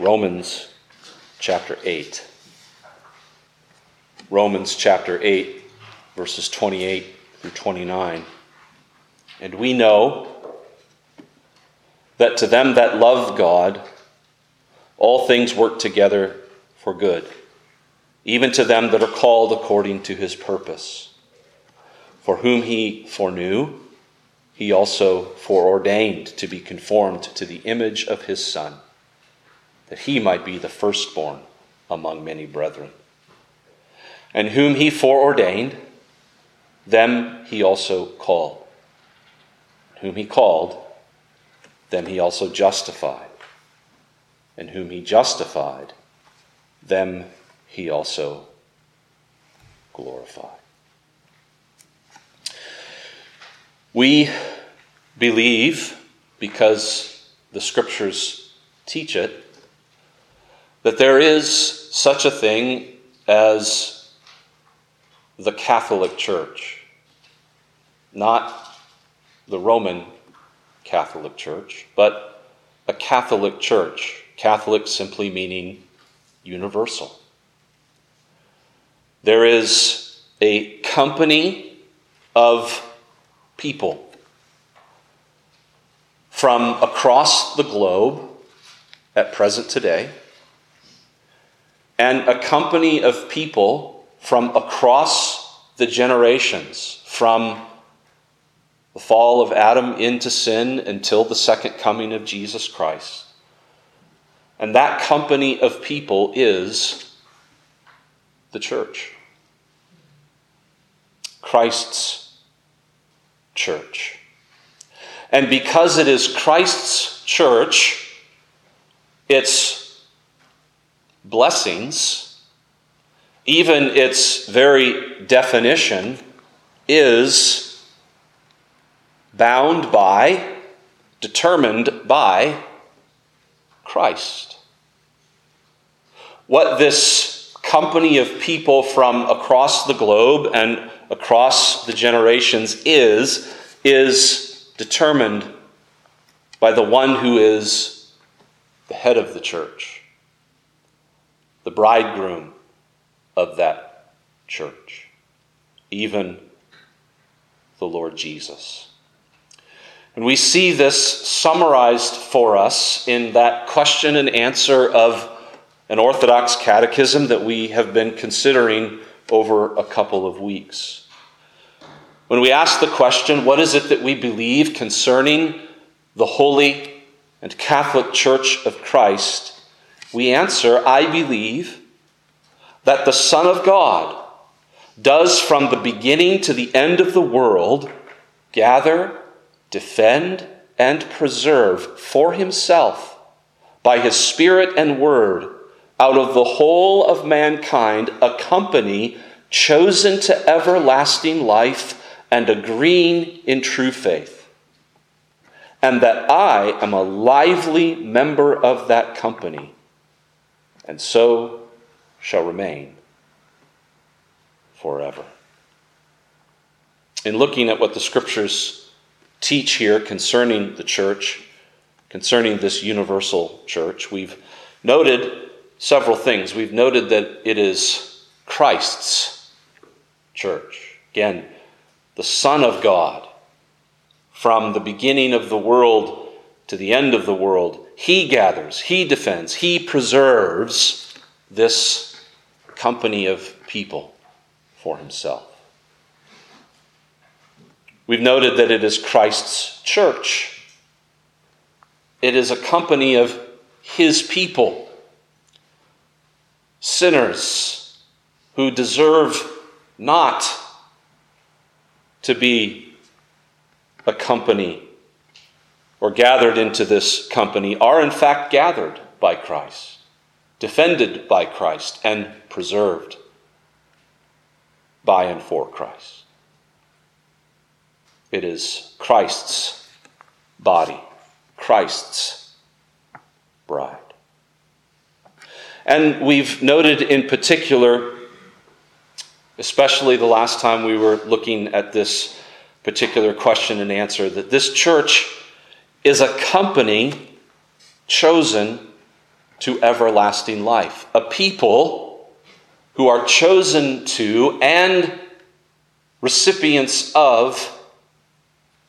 Romans chapter 8. Romans chapter 8, verses 28 through 29. And we know that to them that love God, all things work together for good, even to them that are called according to his purpose. For whom he foreknew, he also foreordained to be conformed to the image of his Son that he might be the firstborn among many brethren. And whom he foreordained, them he also called. Whom he called, them he also justified. And whom he justified, them he also glorified. We believe, because the scriptures teach it, that there is such a thing as the Catholic Church, not the Roman Catholic Church, but a Catholic Church. Catholic simply meaning universal. There is a company of people from across the globe at present today and a company of people from across the generations, from the fall of Adam into sin until the second coming of Jesus Christ. And that company of people is the church. Christ's church. And because it is Christ's church, it's blessings, even its very definition, is bound by, determined by Christ. What this company of people from across the globe and across the generations is, is determined by the one who is the head of the church the bridegroom of that church, even the Lord Jesus. And we see this summarized for us in that question and answer of an Orthodox catechism that we have been considering over a couple of weeks. When we ask the question, what is it that we believe concerning the Holy and Catholic Church of Christ? We answer, I believe that the Son of God does from the beginning to the end of the world gather, defend, and preserve for himself by his Spirit and Word out of the whole of mankind a company chosen to everlasting life and agreeing in true faith. And that I am a lively member of that company and so shall remain forever. In looking at what the scriptures teach here concerning the church, concerning this universal church, we've noted several things. We've noted that it is Christ's church. Again, the Son of God, from the beginning of the world to the end of the world, he gathers, He defends, He preserves this company of people for Himself. We've noted that it is Christ's church. It is a company of His people, sinners who deserve not to be a company or gathered into this company are in fact gathered by Christ, defended by Christ, and preserved by and for Christ. It is Christ's body, Christ's bride. And we've noted in particular, especially the last time we were looking at this particular question and answer, that this church is a company chosen to everlasting life. A people who are chosen to and recipients of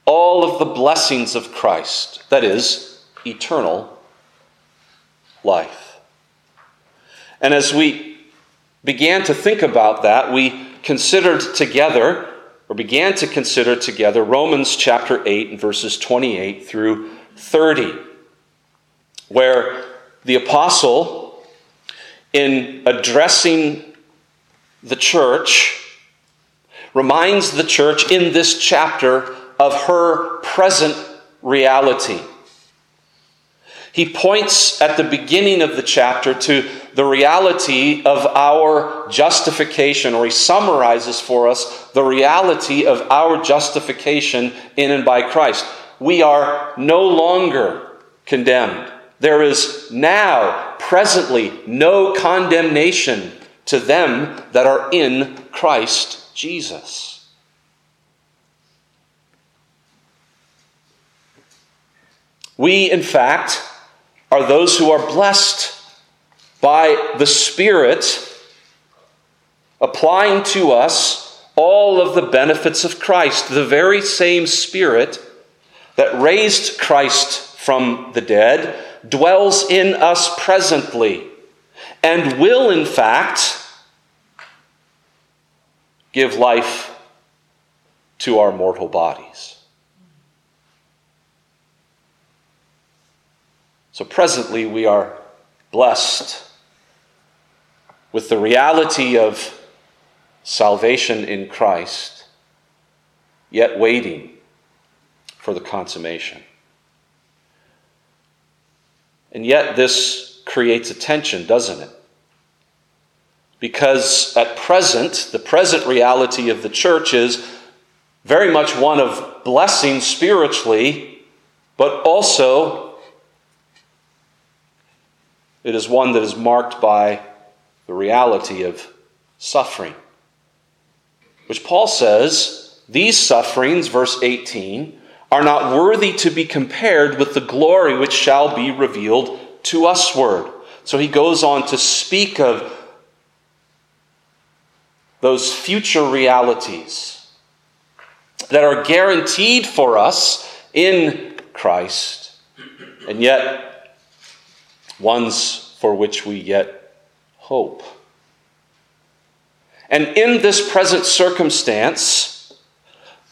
all of the blessings of Christ, that is, eternal life. And as we began to think about that, we considered together, or began to consider together, Romans chapter 8 and verses 28 through 30, where the apostle, in addressing the church, reminds the church in this chapter of her present reality. He points at the beginning of the chapter to the reality of our justification, or he summarizes for us the reality of our justification in and by Christ. We are no longer condemned. There is now, presently, no condemnation to them that are in Christ Jesus. We, in fact, are those who are blessed by the Spirit applying to us all of the benefits of Christ, the very same Spirit that raised Christ from the dead dwells in us presently and will, in fact, give life to our mortal bodies. So, presently, we are blessed with the reality of salvation in Christ, yet waiting for the consummation. And yet, this creates a tension, doesn't it? Because at present, the present reality of the church is very much one of blessing spiritually, but also it is one that is marked by the reality of suffering. Which Paul says, these sufferings, verse 18, are not worthy to be compared with the glory which shall be revealed to usward. So he goes on to speak of those future realities that are guaranteed for us in Christ, and yet ones for which we yet hope. And in this present circumstance,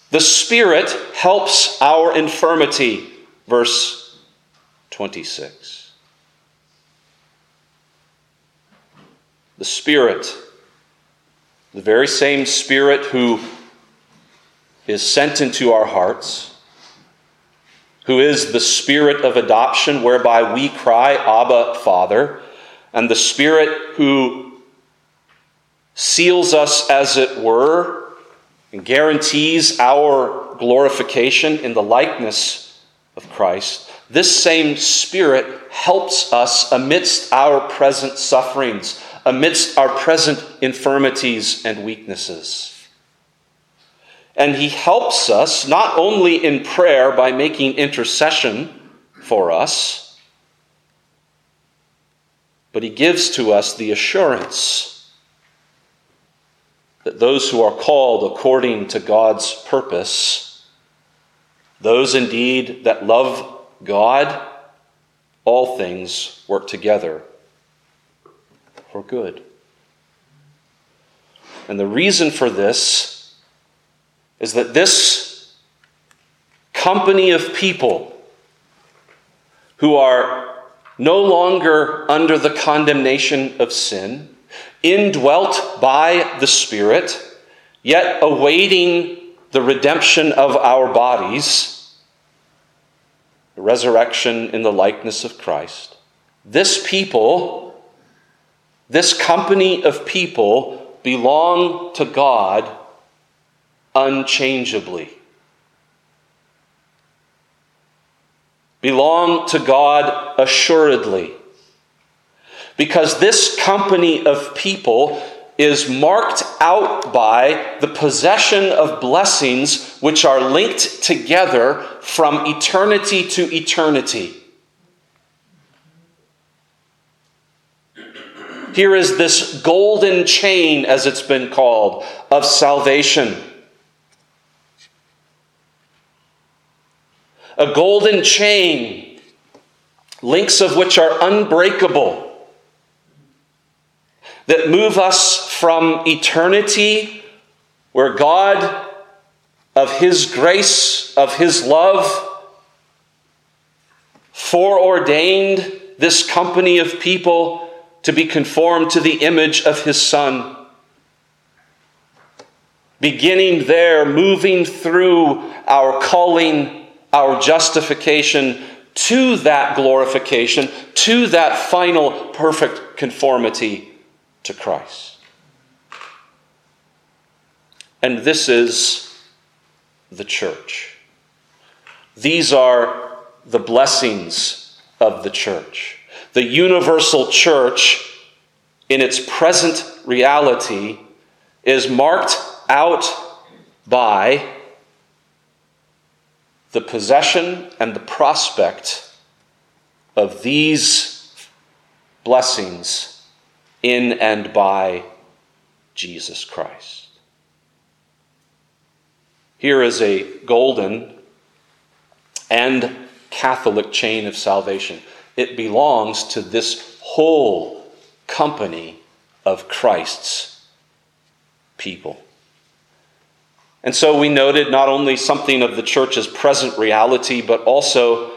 the Spirit helps our infirmity. Verse 26. The Spirit, the very same Spirit who is sent into our hearts, who is the Spirit of adoption, whereby we cry, Abba, Father, and the Spirit who seals us, as it were, and guarantees our glorification in the likeness of Christ, this same Spirit helps us amidst our present sufferings, amidst our present infirmities and weaknesses. And He helps us not only in prayer by making intercession for us, but He gives to us the assurance that those who are called according to God's purpose, those indeed that love God, all things work together for good. And the reason for this is that this company of people who are no longer under the condemnation of sin, indwelt by the Spirit, yet awaiting the redemption of our bodies, the resurrection in the likeness of Christ. This people, this company of people, belong to God unchangeably. Belong to God assuredly because this company of people is marked out by the possession of blessings which are linked together from eternity to eternity. here is this golden chain, as it's been called, of salvation. A golden chain, links of which are unbreakable, that move us from eternity, where God, of His grace, of His love, foreordained this company of people to be conformed to the image of his Son. Beginning there, moving through our calling, our justification to that glorification, to that final perfect conformity to Christ. And this is the church. These are the blessings of the church. The universal church, in its present reality, is marked out by the possession and the prospect of these blessings in and by Jesus Christ. Here is a golden and Catholic chain of salvation. It belongs to this whole company of Christ's people. And so we noted not only something of the church's present reality, but also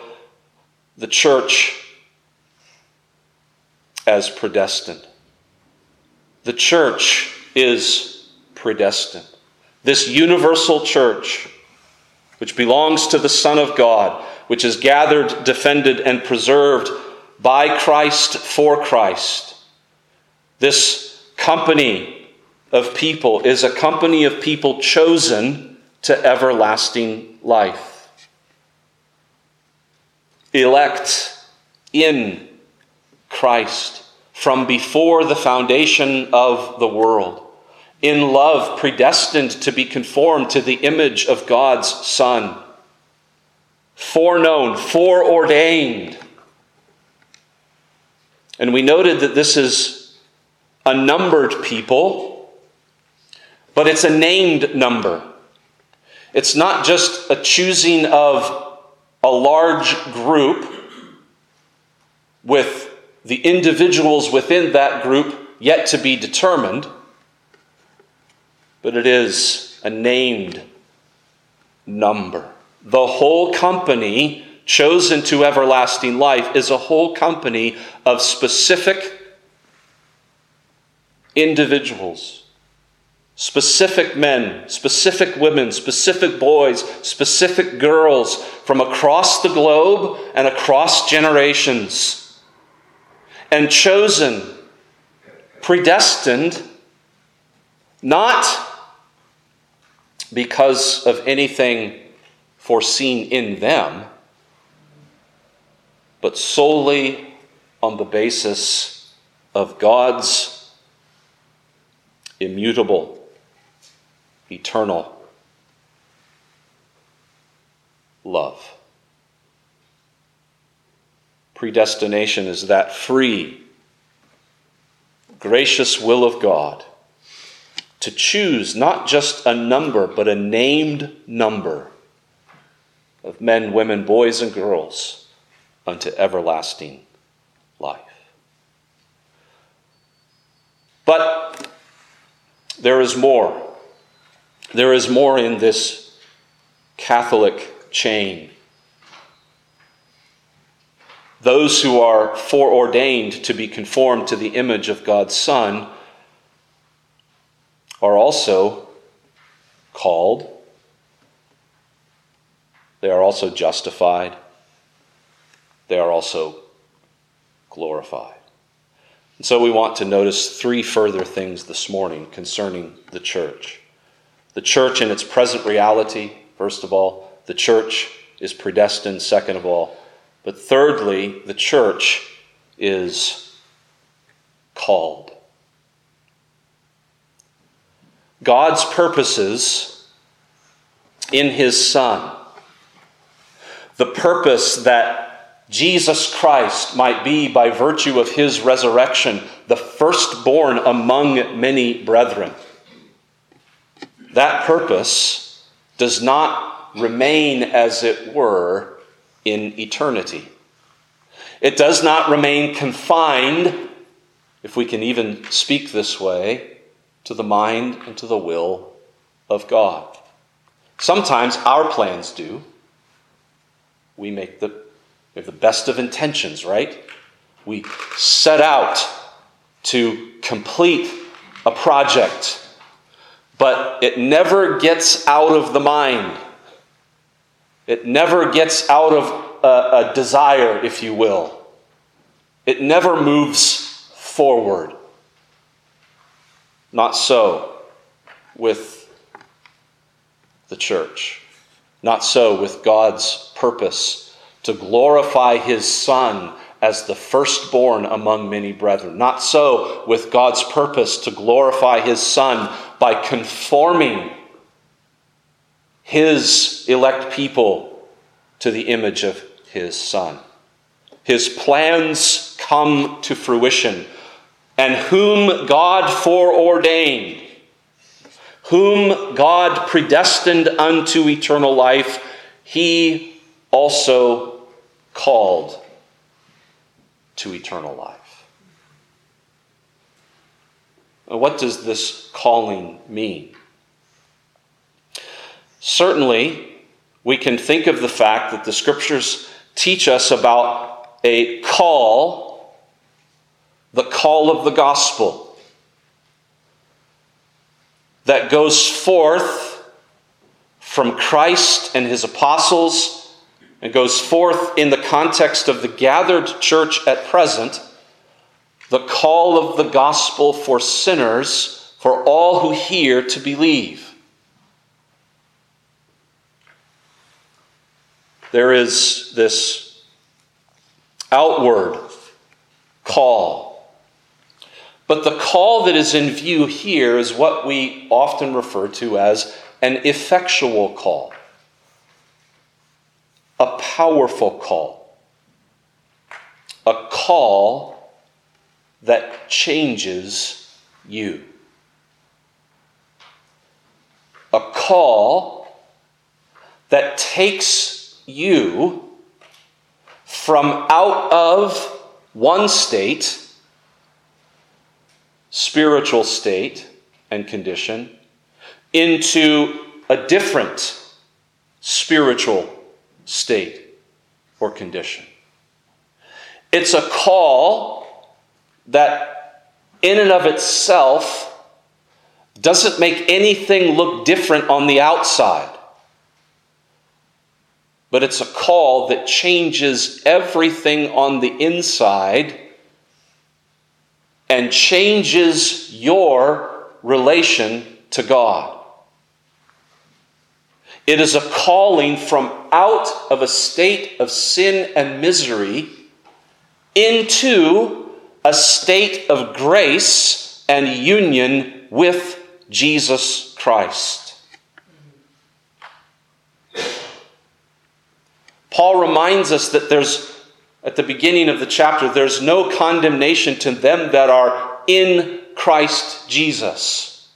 the church as predestined. The church is predestined. This universal church, which belongs to the Son of God, which is gathered, defended, and preserved by Christ for Christ. This company of people is a company of people chosen to everlasting life. Elect in Christ from before the foundation of the world. In love, predestined to be conformed to the image of God's Son foreknown, foreordained. And we noted that this is a numbered people, but it's a named number. It's not just a choosing of a large group with the individuals within that group yet to be determined, but it is a named number. The whole company chosen to everlasting life is a whole company of specific individuals, specific men, specific women, specific boys, specific girls from across the globe and across generations, and chosen, predestined, not because of anything foreseen in them, but solely on the basis of God's immutable, eternal love. Predestination is that free, gracious will of God to choose not just a number, but a named number of men, women, boys, and girls unto everlasting life. But there is more. There is more in this Catholic chain. Those who are foreordained to be conformed to the image of God's Son are also called they are also justified. They are also glorified. And so we want to notice three further things this morning concerning the church. The church in its present reality, first of all, the church is predestined, second of all. But thirdly, the church is called. God's purposes in His Son the purpose that Jesus Christ might be, by virtue of his resurrection, the firstborn among many brethren. That purpose does not remain, as it were, in eternity. It does not remain confined, if we can even speak this way, to the mind and to the will of God. Sometimes our plans do. We make the, we have the best of intentions, right? We set out to complete a project, but it never gets out of the mind. It never gets out of a, a desire, if you will. It never moves forward. Not so with the church. Not so with God's purpose to glorify his Son as the firstborn among many brethren. Not so with God's purpose to glorify his Son by conforming his elect people to the image of his Son. His plans come to fruition, and whom God foreordained whom God predestined unto eternal life, he also called to eternal life. Uh, what does this calling mean? Certainly, we can think of the fact that the scriptures teach us about a call, the call of the gospel that goes forth from Christ and his apostles and goes forth in the context of the gathered church at present, the call of the gospel for sinners, for all who hear to believe. There is this outward call but the call that is in view here is what we often refer to as an effectual call, a powerful call, a call that changes you, a call that takes you from out of one state spiritual state and condition into a different spiritual state or condition. It's a call that, in and of itself, doesn't make anything look different on the outside. But it's a call that changes everything on the inside and changes your relation to God. It is a calling from out of a state of sin and misery into a state of grace and union with Jesus Christ. Paul reminds us that there's at the beginning of the chapter, there's no condemnation to them that are in Christ Jesus.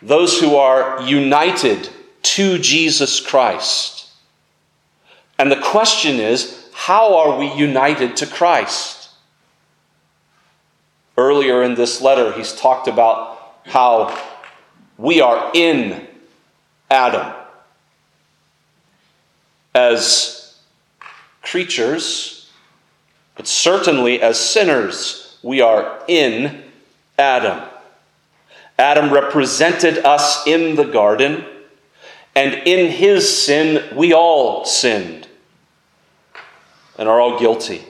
Those who are united to Jesus Christ. And the question is, how are we united to Christ? Earlier in this letter, he's talked about how we are in Adam as creatures, but certainly as sinners, we are in Adam. Adam represented us in the garden, and in his sin, we all sinned and are all guilty.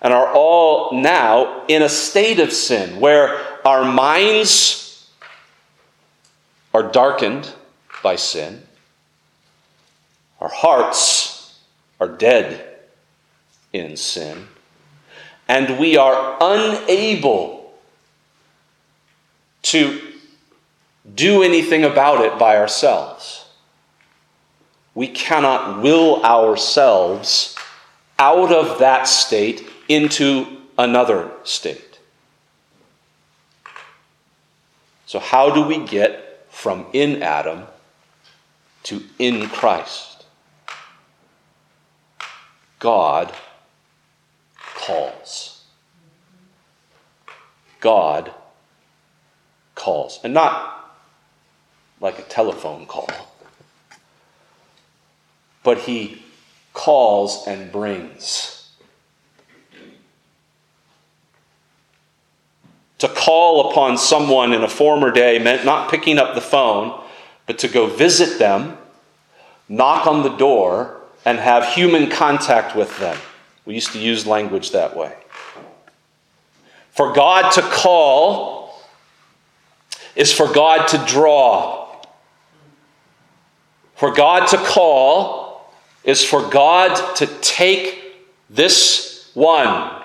And are all now in a state of sin where our minds are darkened by sin, our hearts are dead in sin, and we are unable to do anything about it by ourselves. we cannot will ourselves out of that state into another state. So, how do we get from in Adam to in Christ? God calls. God calls. And not like a telephone call, but He calls and brings. To call upon someone in a former day meant not picking up the phone, but to go visit them, knock on the door, and have human contact with them. We used to use language that way. For God to call is for God to draw. For God to call is for God to take this one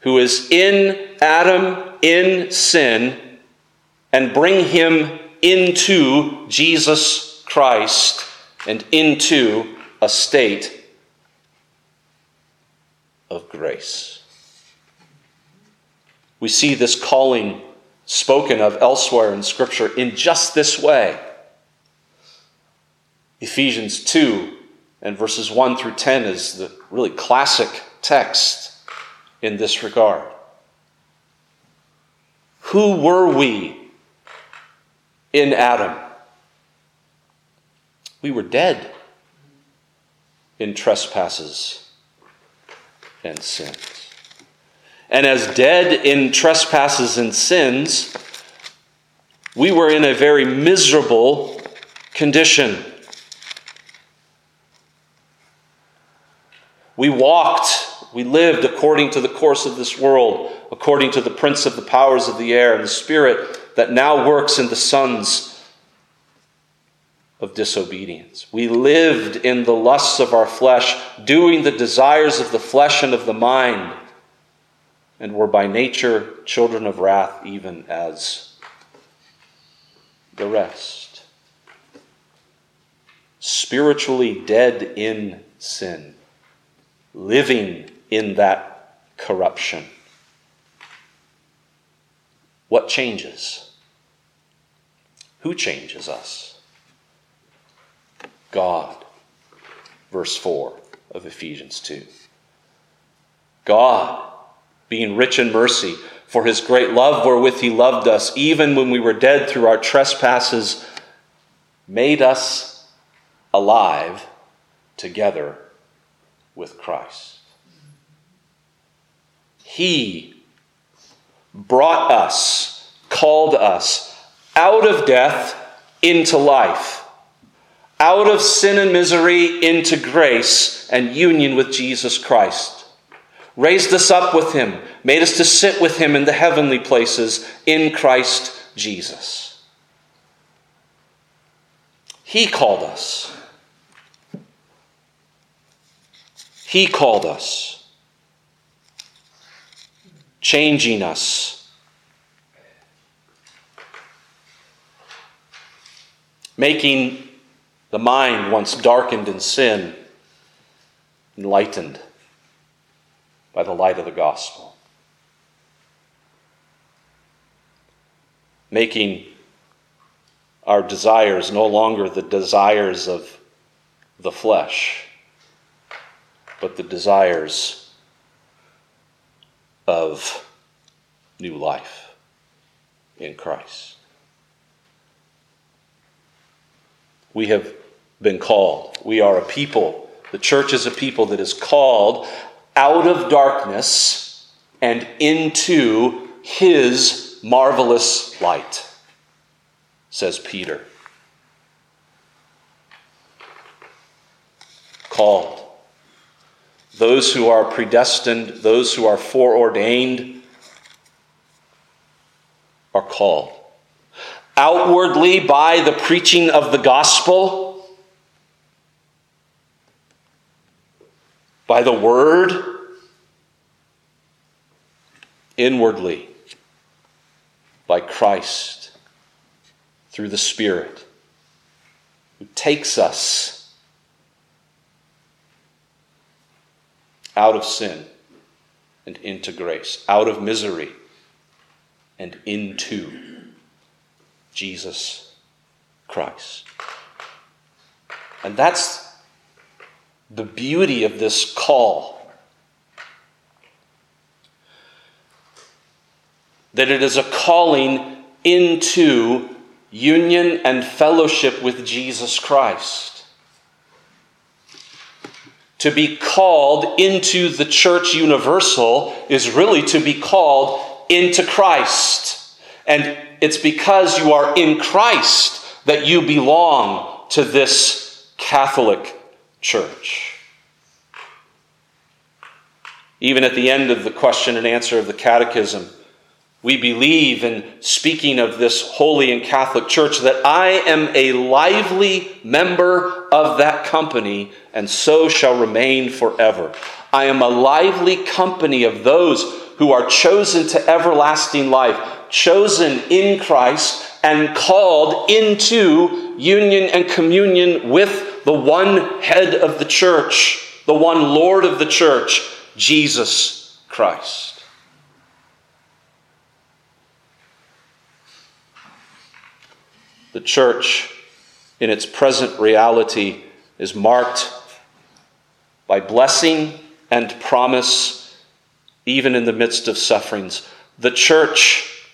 who is in Adam in sin and bring him into Jesus Christ and into a state of grace. We see this calling spoken of elsewhere in Scripture in just this way. Ephesians 2 and verses 1 through 10 is the really classic text in this regard. Who were we in Adam? We were dead in trespasses and sins. And as dead in trespasses and sins, we were in a very miserable condition. We walked we lived according to the course of this world, according to the prince of the powers of the air and the spirit that now works in the sons of disobedience. We lived in the lusts of our flesh, doing the desires of the flesh and of the mind, and were by nature children of wrath, even as the rest. Spiritually dead in sin, living in that corruption. What changes? Who changes us? God. Verse 4 of Ephesians 2. God, being rich in mercy, for his great love wherewith he loved us, even when we were dead through our trespasses, made us alive together with Christ. He brought us, called us out of death into life, out of sin and misery into grace and union with Jesus Christ. Raised us up with him, made us to sit with him in the heavenly places in Christ Jesus. He called us. He called us changing us. Making the mind once darkened in sin enlightened by the light of the gospel. Making our desires no longer the desires of the flesh, but the desires of new life in Christ. We have been called. We are a people. The church is a people that is called out of darkness and into his marvelous light, says Peter. Called those who are predestined, those who are foreordained, are called. Outwardly, by the preaching of the gospel, by the word, inwardly, by Christ, through the Spirit, who takes us out of sin and into grace, out of misery and into Jesus Christ. And that's the beauty of this call. That it is a calling into union and fellowship with Jesus Christ. To be called into the church universal is really to be called into Christ. And it's because you are in Christ that you belong to this Catholic church. Even at the end of the question and answer of the Catechism, we believe in speaking of this holy and Catholic church that I am a lively member of that company and so shall remain forever. I am a lively company of those who are chosen to everlasting life, chosen in Christ and called into union and communion with the one head of the church, the one Lord of the church, Jesus Christ. The church, in its present reality, is marked by blessing and promise, even in the midst of sufferings. The church,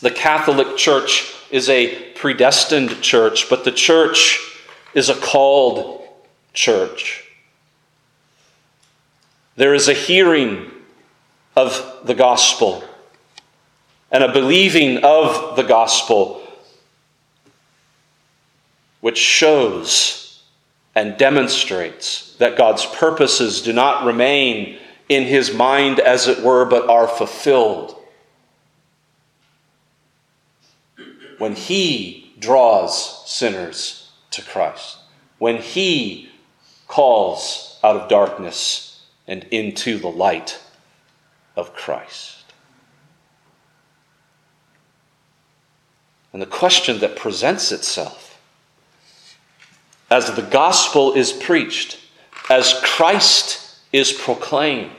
the Catholic Church, is a predestined church, but the church is a called church. There is a hearing of the gospel and a believing of the gospel which shows and demonstrates that God's purposes do not remain in his mind, as it were, but are fulfilled. When he draws sinners to Christ, when he calls out of darkness and into the light of Christ. And the question that presents itself as the gospel is preached, as Christ is proclaimed.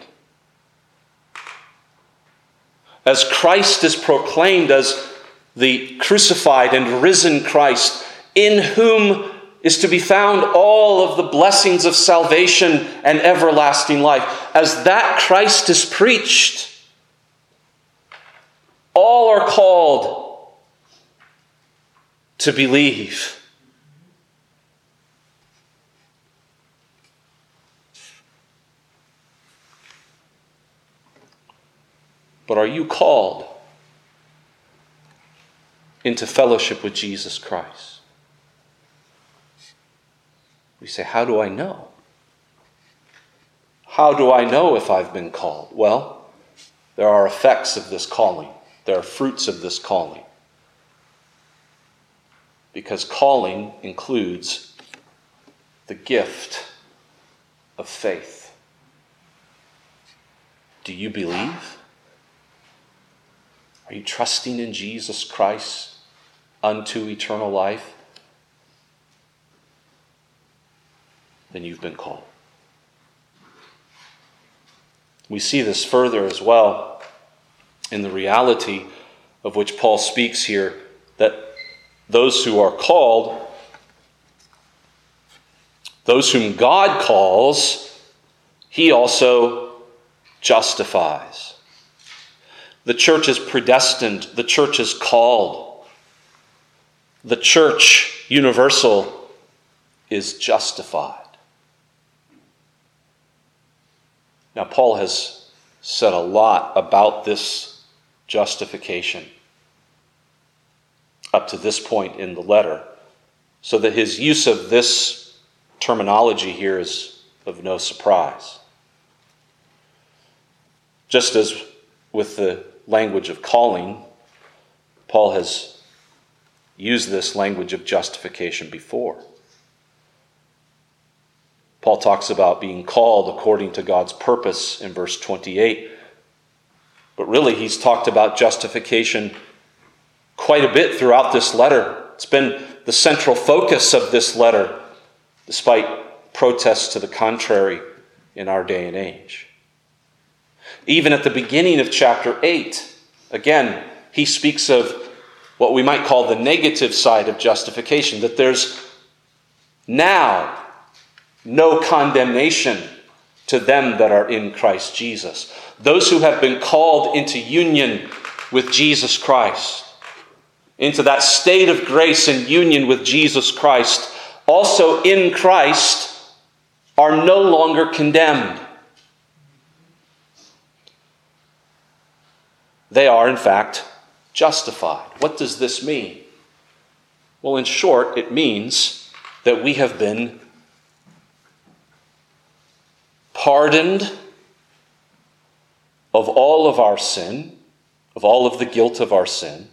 As Christ is proclaimed as the crucified and risen Christ, in whom is to be found all of the blessings of salvation and everlasting life. As that Christ is preached, all are called to believe. But are you called into fellowship with Jesus Christ? We say, How do I know? How do I know if I've been called? Well, there are effects of this calling, there are fruits of this calling. Because calling includes the gift of faith. Do you believe? Are you trusting in Jesus Christ unto eternal life? Then you've been called. We see this further as well in the reality of which Paul speaks here that those who are called, those whom God calls, he also justifies. The church is predestined, the church is called. The church universal is justified. Now, Paul has said a lot about this justification up to this point in the letter, so that his use of this terminology here is of no surprise. Just as with the language of calling, Paul has used this language of justification before. Paul talks about being called according to God's purpose in verse 28. But really, he's talked about justification quite a bit throughout this letter. It's been the central focus of this letter, despite protests to the contrary in our day and age. Even at the beginning of chapter 8, again, he speaks of what we might call the negative side of justification, that there's now no condemnation to them that are in Christ Jesus. Those who have been called into union with Jesus Christ, into that state of grace and union with Jesus Christ, also in Christ, are no longer condemned. They are, in fact, justified. What does this mean? Well, in short, it means that we have been pardoned of all of our sin, of all of the guilt of our sin,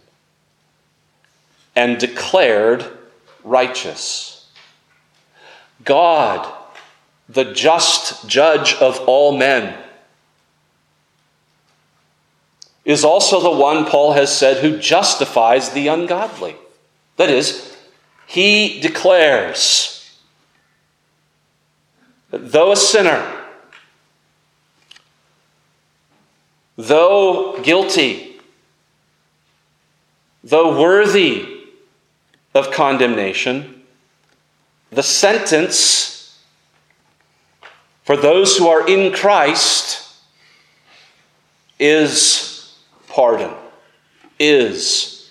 and declared righteous. God, the just judge of all men, is also the one, Paul has said, who justifies the ungodly. That is, he declares that though a sinner, though guilty, though worthy of condemnation, the sentence for those who are in Christ is pardon, is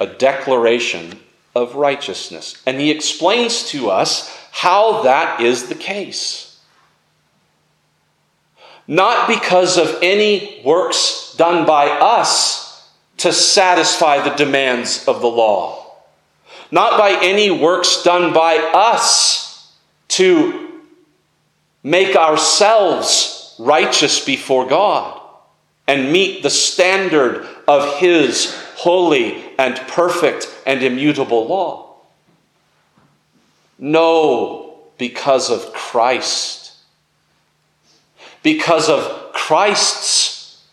a declaration of righteousness. And he explains to us how that is the case. Not because of any works done by us to satisfy the demands of the law, not by any works done by us to make ourselves righteous before God and meet the standard of His holy and perfect and immutable law. No, because of Christ because of Christ's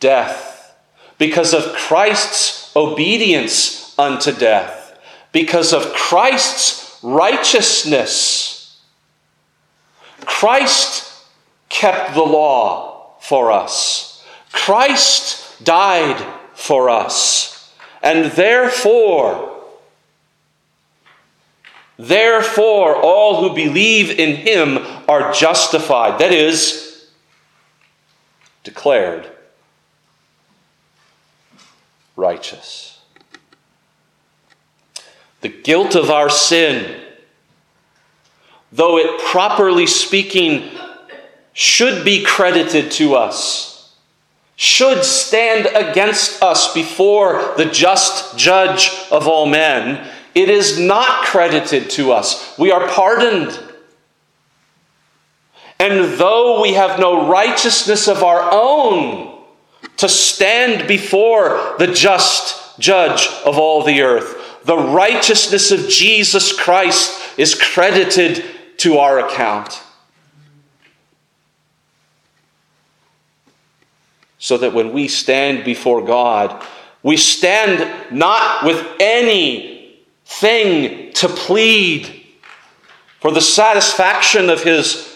death, because of Christ's obedience unto death, because of Christ's righteousness. Christ kept the law for us. Christ died for us. And therefore, Therefore, all who believe in him are justified. That is, declared righteous. The guilt of our sin, though it properly speaking should be credited to us, should stand against us before the just judge of all men, it is not credited to us. We are pardoned. And though we have no righteousness of our own to stand before the just judge of all the earth, the righteousness of Jesus Christ is credited to our account. So that when we stand before God, we stand not with anything to plead for the satisfaction of His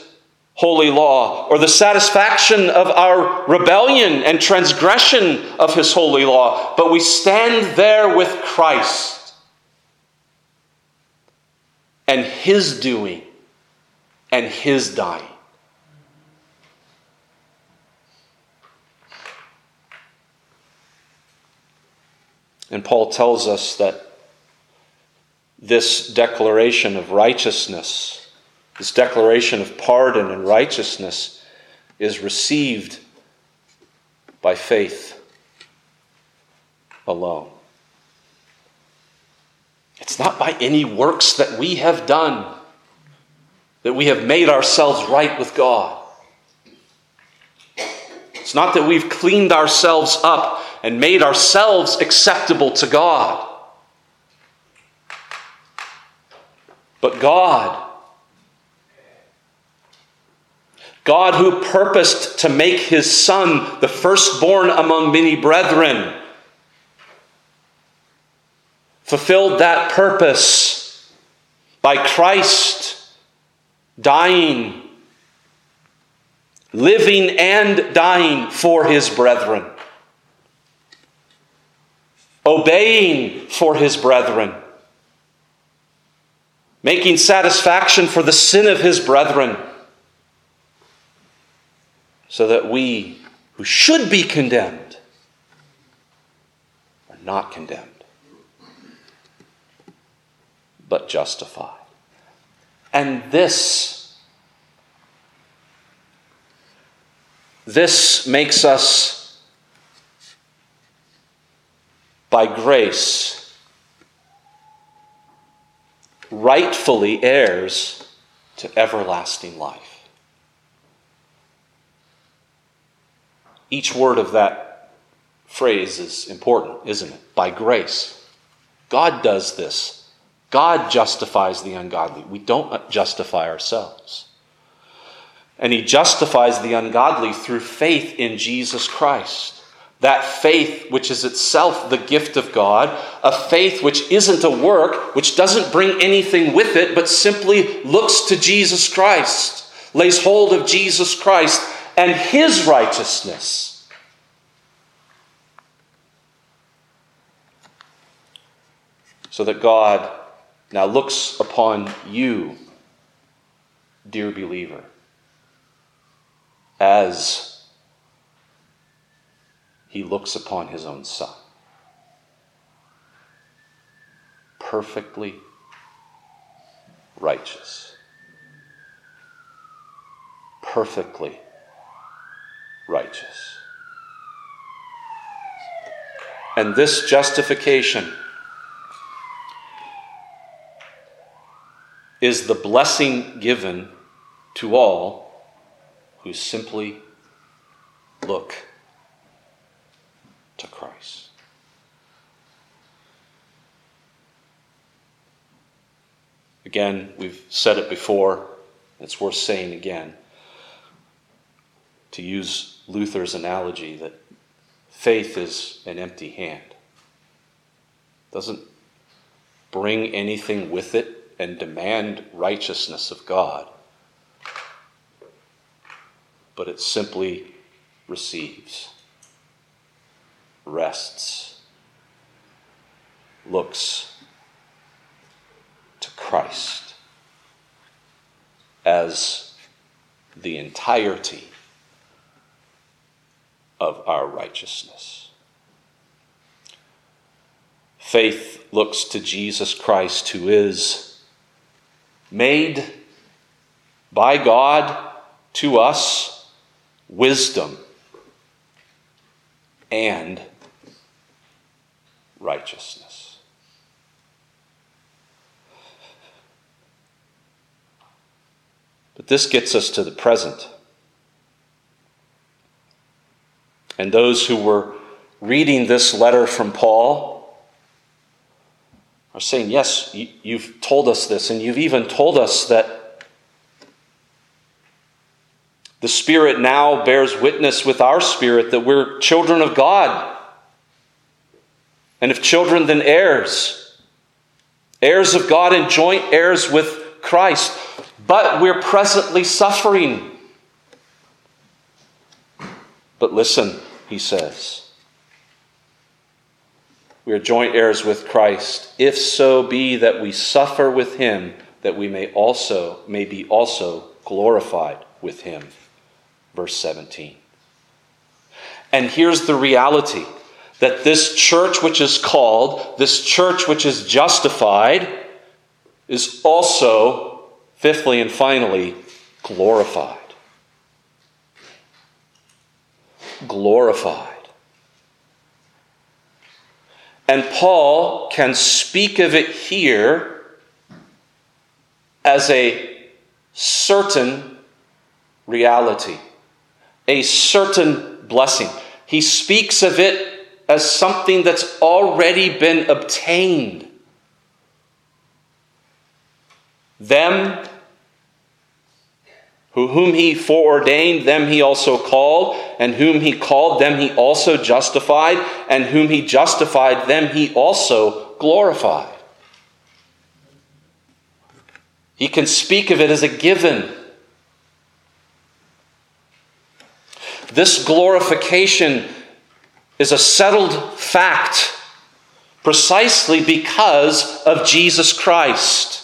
holy law or the satisfaction of our rebellion and transgression of his holy law, but we stand there with Christ and his doing and his dying. And Paul tells us that this declaration of righteousness this declaration of pardon and righteousness is received by faith alone. It's not by any works that we have done that we have made ourselves right with God. It's not that we've cleaned ourselves up and made ourselves acceptable to God. But God God, who purposed to make his son the firstborn among many brethren, fulfilled that purpose by Christ dying living and dying for his brethren, obeying for his brethren, making satisfaction for the sin of his brethren, so that we who should be condemned are not condemned, but justified. And this, this makes us, by grace, rightfully heirs to everlasting life. Each word of that phrase is important, isn't it? By grace. God does this God justifies the ungodly. We don't justify ourselves. And He justifies the ungodly through faith in Jesus Christ. That faith, which is itself the gift of God, a faith which isn't a work, which doesn't bring anything with it, but simply looks to Jesus Christ, lays hold of Jesus Christ and His righteousness. So that God now looks upon you, dear believer, as he looks upon his own son. Perfectly righteous. Perfectly righteous. And this justification is the blessing given to all who simply look to Christ. Again, we've said it before, it's worth saying again. To use Luther's analogy, that faith is an empty hand. Doesn't bring anything with it and demand righteousness of God, but it simply receives, rests, looks to Christ as the entirety of our righteousness. Faith looks to Jesus Christ, who is made by God to us wisdom and righteousness. But this gets us to the present. And those who were reading this letter from Paul are saying, Yes, you've told us this, and you've even told us that the Spirit now bears witness with our spirit that we're children of God. And if children, then heirs. Heirs of God and joint heirs with Christ. But we're presently suffering. But listen, he says. We are joint heirs with Christ, if so be that we suffer with him, that we may also may be also glorified with him. Verse 17. And here's the reality that this church which is called, this church which is justified, is also, fifthly and finally, glorified. Glorified. And Paul can speak of it here as a certain reality, a certain blessing. He speaks of it as something that's already been obtained. Them who whom he foreordained, them he also called, and whom he called, them he also justified, and whom he justified, them he also glorified. He can speak of it as a given. This glorification is a settled fact precisely because of Jesus Christ.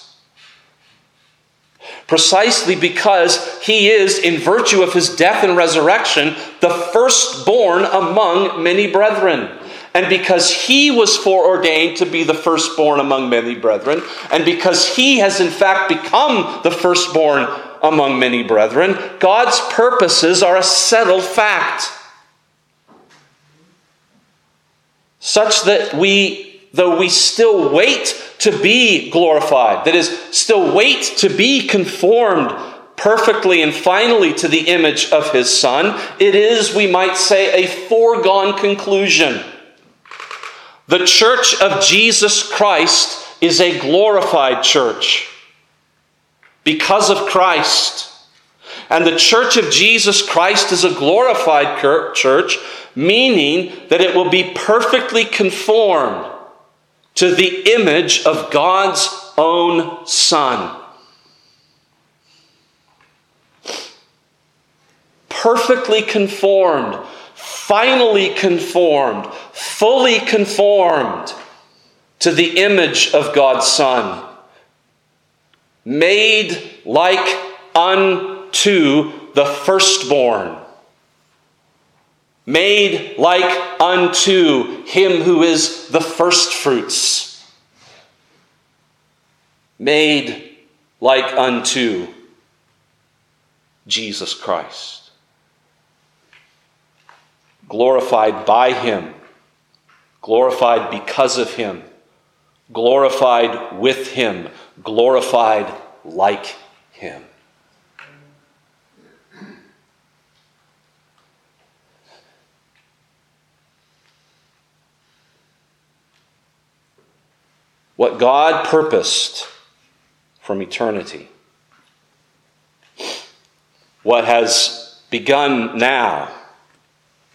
Precisely because he is, in virtue of his death and resurrection, the firstborn among many brethren. And because he was foreordained to be the firstborn among many brethren, and because he has in fact become the firstborn among many brethren, God's purposes are a settled fact. Such that we, though we still wait to be glorified, that is, still wait to be conformed perfectly and finally to the image of his Son, it is, we might say, a foregone conclusion. The church of Jesus Christ is a glorified church because of Christ. And the church of Jesus Christ is a glorified church, meaning that it will be perfectly conformed to the image of God's own Son. Perfectly conformed, finally conformed, fully conformed to the image of God's Son made like unto the firstborn, made like unto him who is the firstfruits, made like unto Jesus Christ, glorified by him, glorified because of him, glorified with him glorified like him. What God purposed from eternity, what has begun now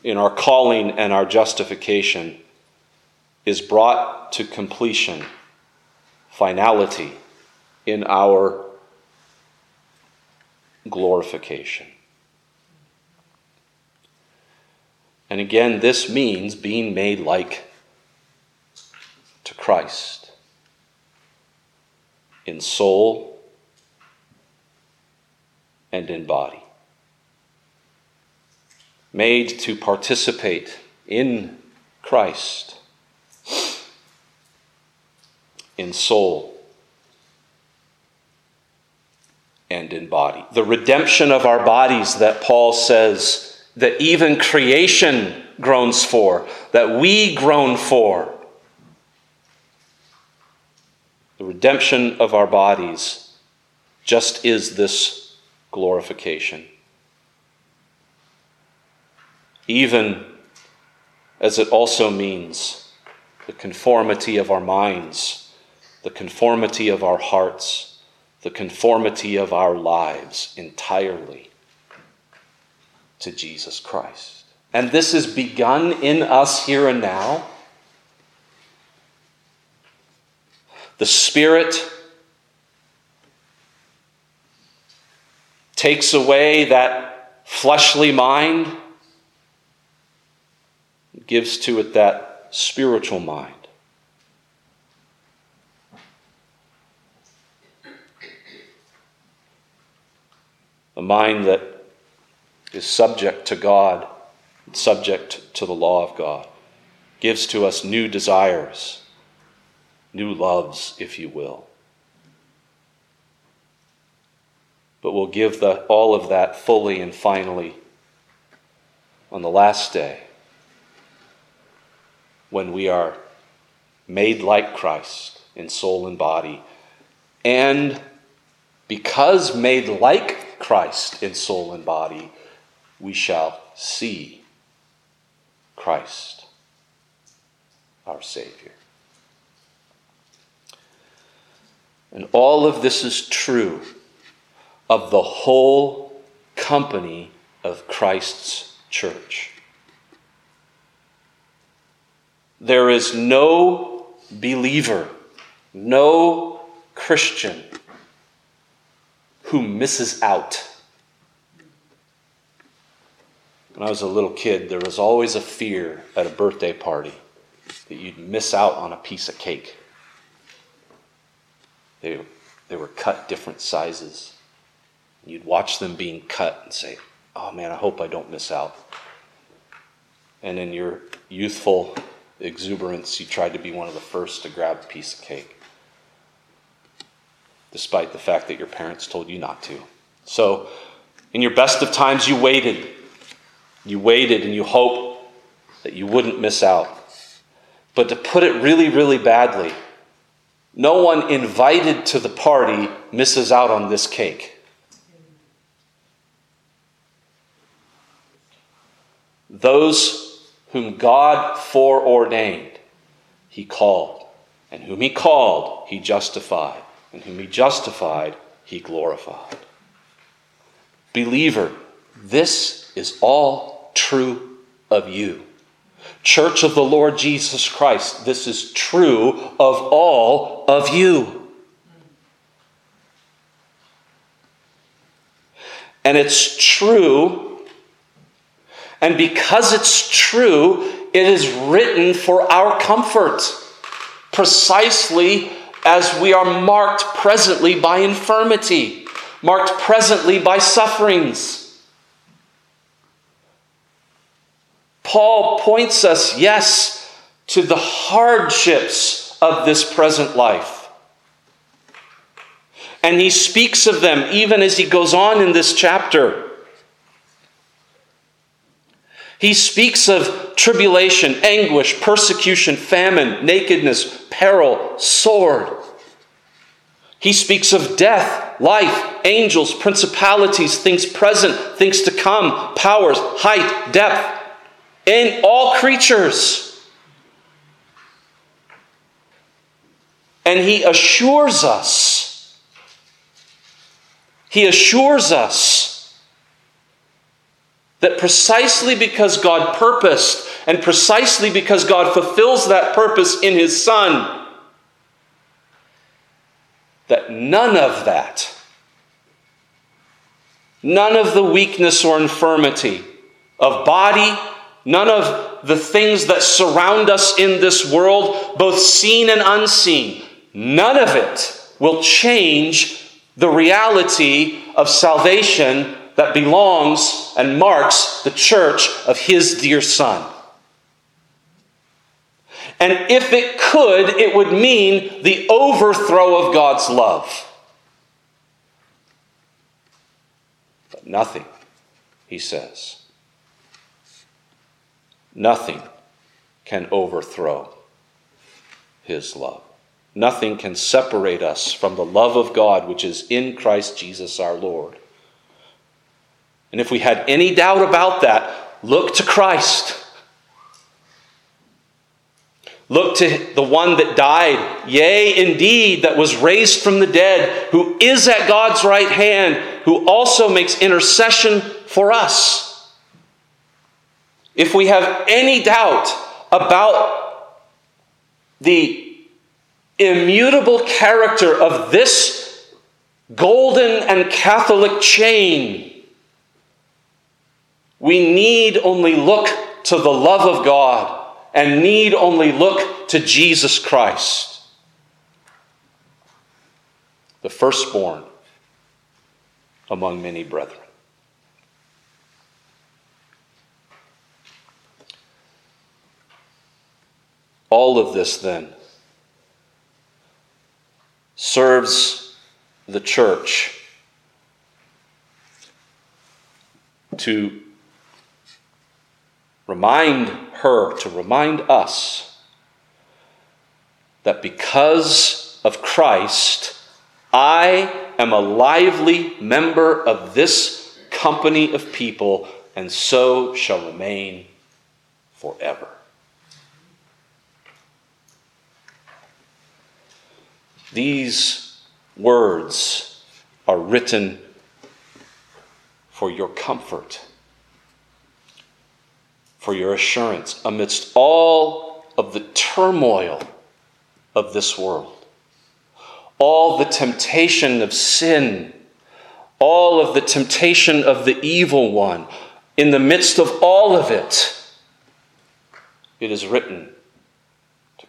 in our calling and our justification, is brought to completion, finality in our glorification. And again, this means being made like to Christ in soul and in body. Made to participate in Christ in soul and in body. The redemption of our bodies that Paul says that even creation groans for, that we groan for. The redemption of our bodies just is this glorification. Even as it also means the conformity of our minds, the conformity of our hearts the conformity of our lives entirely to Jesus Christ. And this is begun in us here and now. The Spirit takes away that fleshly mind, gives to it that spiritual mind. a mind that is subject to God, subject to the law of God, gives to us new desires, new loves, if you will. But we'll give the, all of that fully and finally on the last day when we are made like Christ in soul and body, and because made like Christ in soul and body, we shall see Christ, our Savior. And all of this is true of the whole company of Christ's church. There is no believer, no Christian who misses out. When I was a little kid, there was always a fear at a birthday party that you'd miss out on a piece of cake. They, they were cut different sizes. You'd watch them being cut and say, Oh man, I hope I don't miss out. And in your youthful exuberance, you tried to be one of the first to grab a piece of cake, despite the fact that your parents told you not to. So, in your best of times, you waited you waited and you hoped that you wouldn't miss out. But to put it really, really badly, no one invited to the party misses out on this cake. Those whom God foreordained, he called. And whom he called, he justified. And whom he justified, he glorified. Believer, this is all true of you. Church of the Lord Jesus Christ, this is true of all of you. And it's true, and because it's true, it is written for our comfort, precisely as we are marked presently by infirmity, marked presently by sufferings Paul points us, yes, to the hardships of this present life. And he speaks of them even as he goes on in this chapter. He speaks of tribulation, anguish, persecution, famine, nakedness, peril, sword. He speaks of death, life, angels, principalities, things present, things to come, powers, height, depth, in all creatures. And he assures us, he assures us that precisely because God purposed and precisely because God fulfills that purpose in his Son, that none of that, none of the weakness or infirmity of body None of the things that surround us in this world, both seen and unseen, none of it will change the reality of salvation that belongs and marks the church of His dear Son. And if it could, it would mean the overthrow of God's love. But nothing, he says. Nothing can overthrow his love. Nothing can separate us from the love of God which is in Christ Jesus our Lord. And if we had any doubt about that, look to Christ. Look to the one that died, yea, indeed, that was raised from the dead, who is at God's right hand, who also makes intercession for us. If we have any doubt about the immutable character of this golden and Catholic chain, we need only look to the love of God and need only look to Jesus Christ, the firstborn among many brethren. All of this, then, serves the church to remind her, to remind us that because of Christ, I am a lively member of this company of people, and so shall remain forever. These words are written for your comfort, for your assurance amidst all of the turmoil of this world, all the temptation of sin, all of the temptation of the evil one, in the midst of all of it, it is written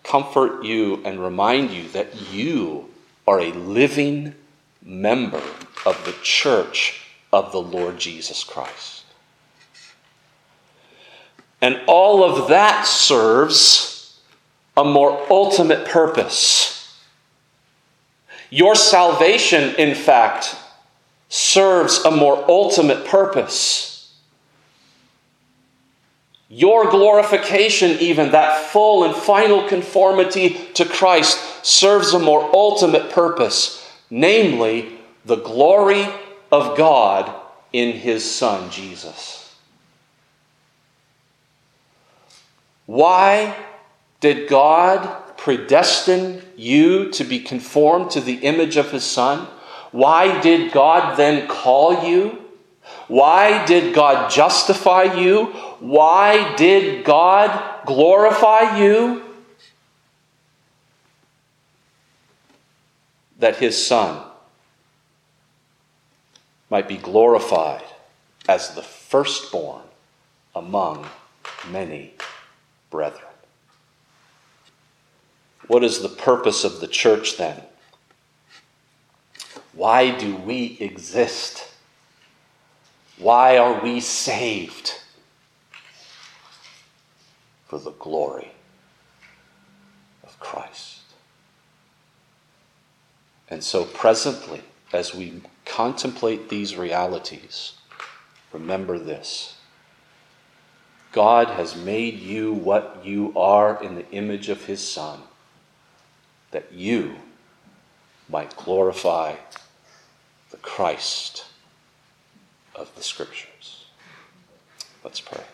comfort you and remind you that you are a living member of the church of the Lord Jesus Christ. And all of that serves a more ultimate purpose. Your salvation, in fact, serves a more ultimate purpose. Your glorification, even that full and final conformity to Christ, serves a more ultimate purpose, namely the glory of God in His Son, Jesus. Why did God predestine you to be conformed to the image of His Son? Why did God then call you? Why did God justify you? Why did God glorify you? That his son might be glorified as the firstborn among many brethren. What is the purpose of the church then? Why do we exist? Why are we saved? For the glory of Christ. And so, presently, as we contemplate these realities, remember this God has made you what you are in the image of His Son, that you might glorify the Christ of the Scriptures. Let's pray.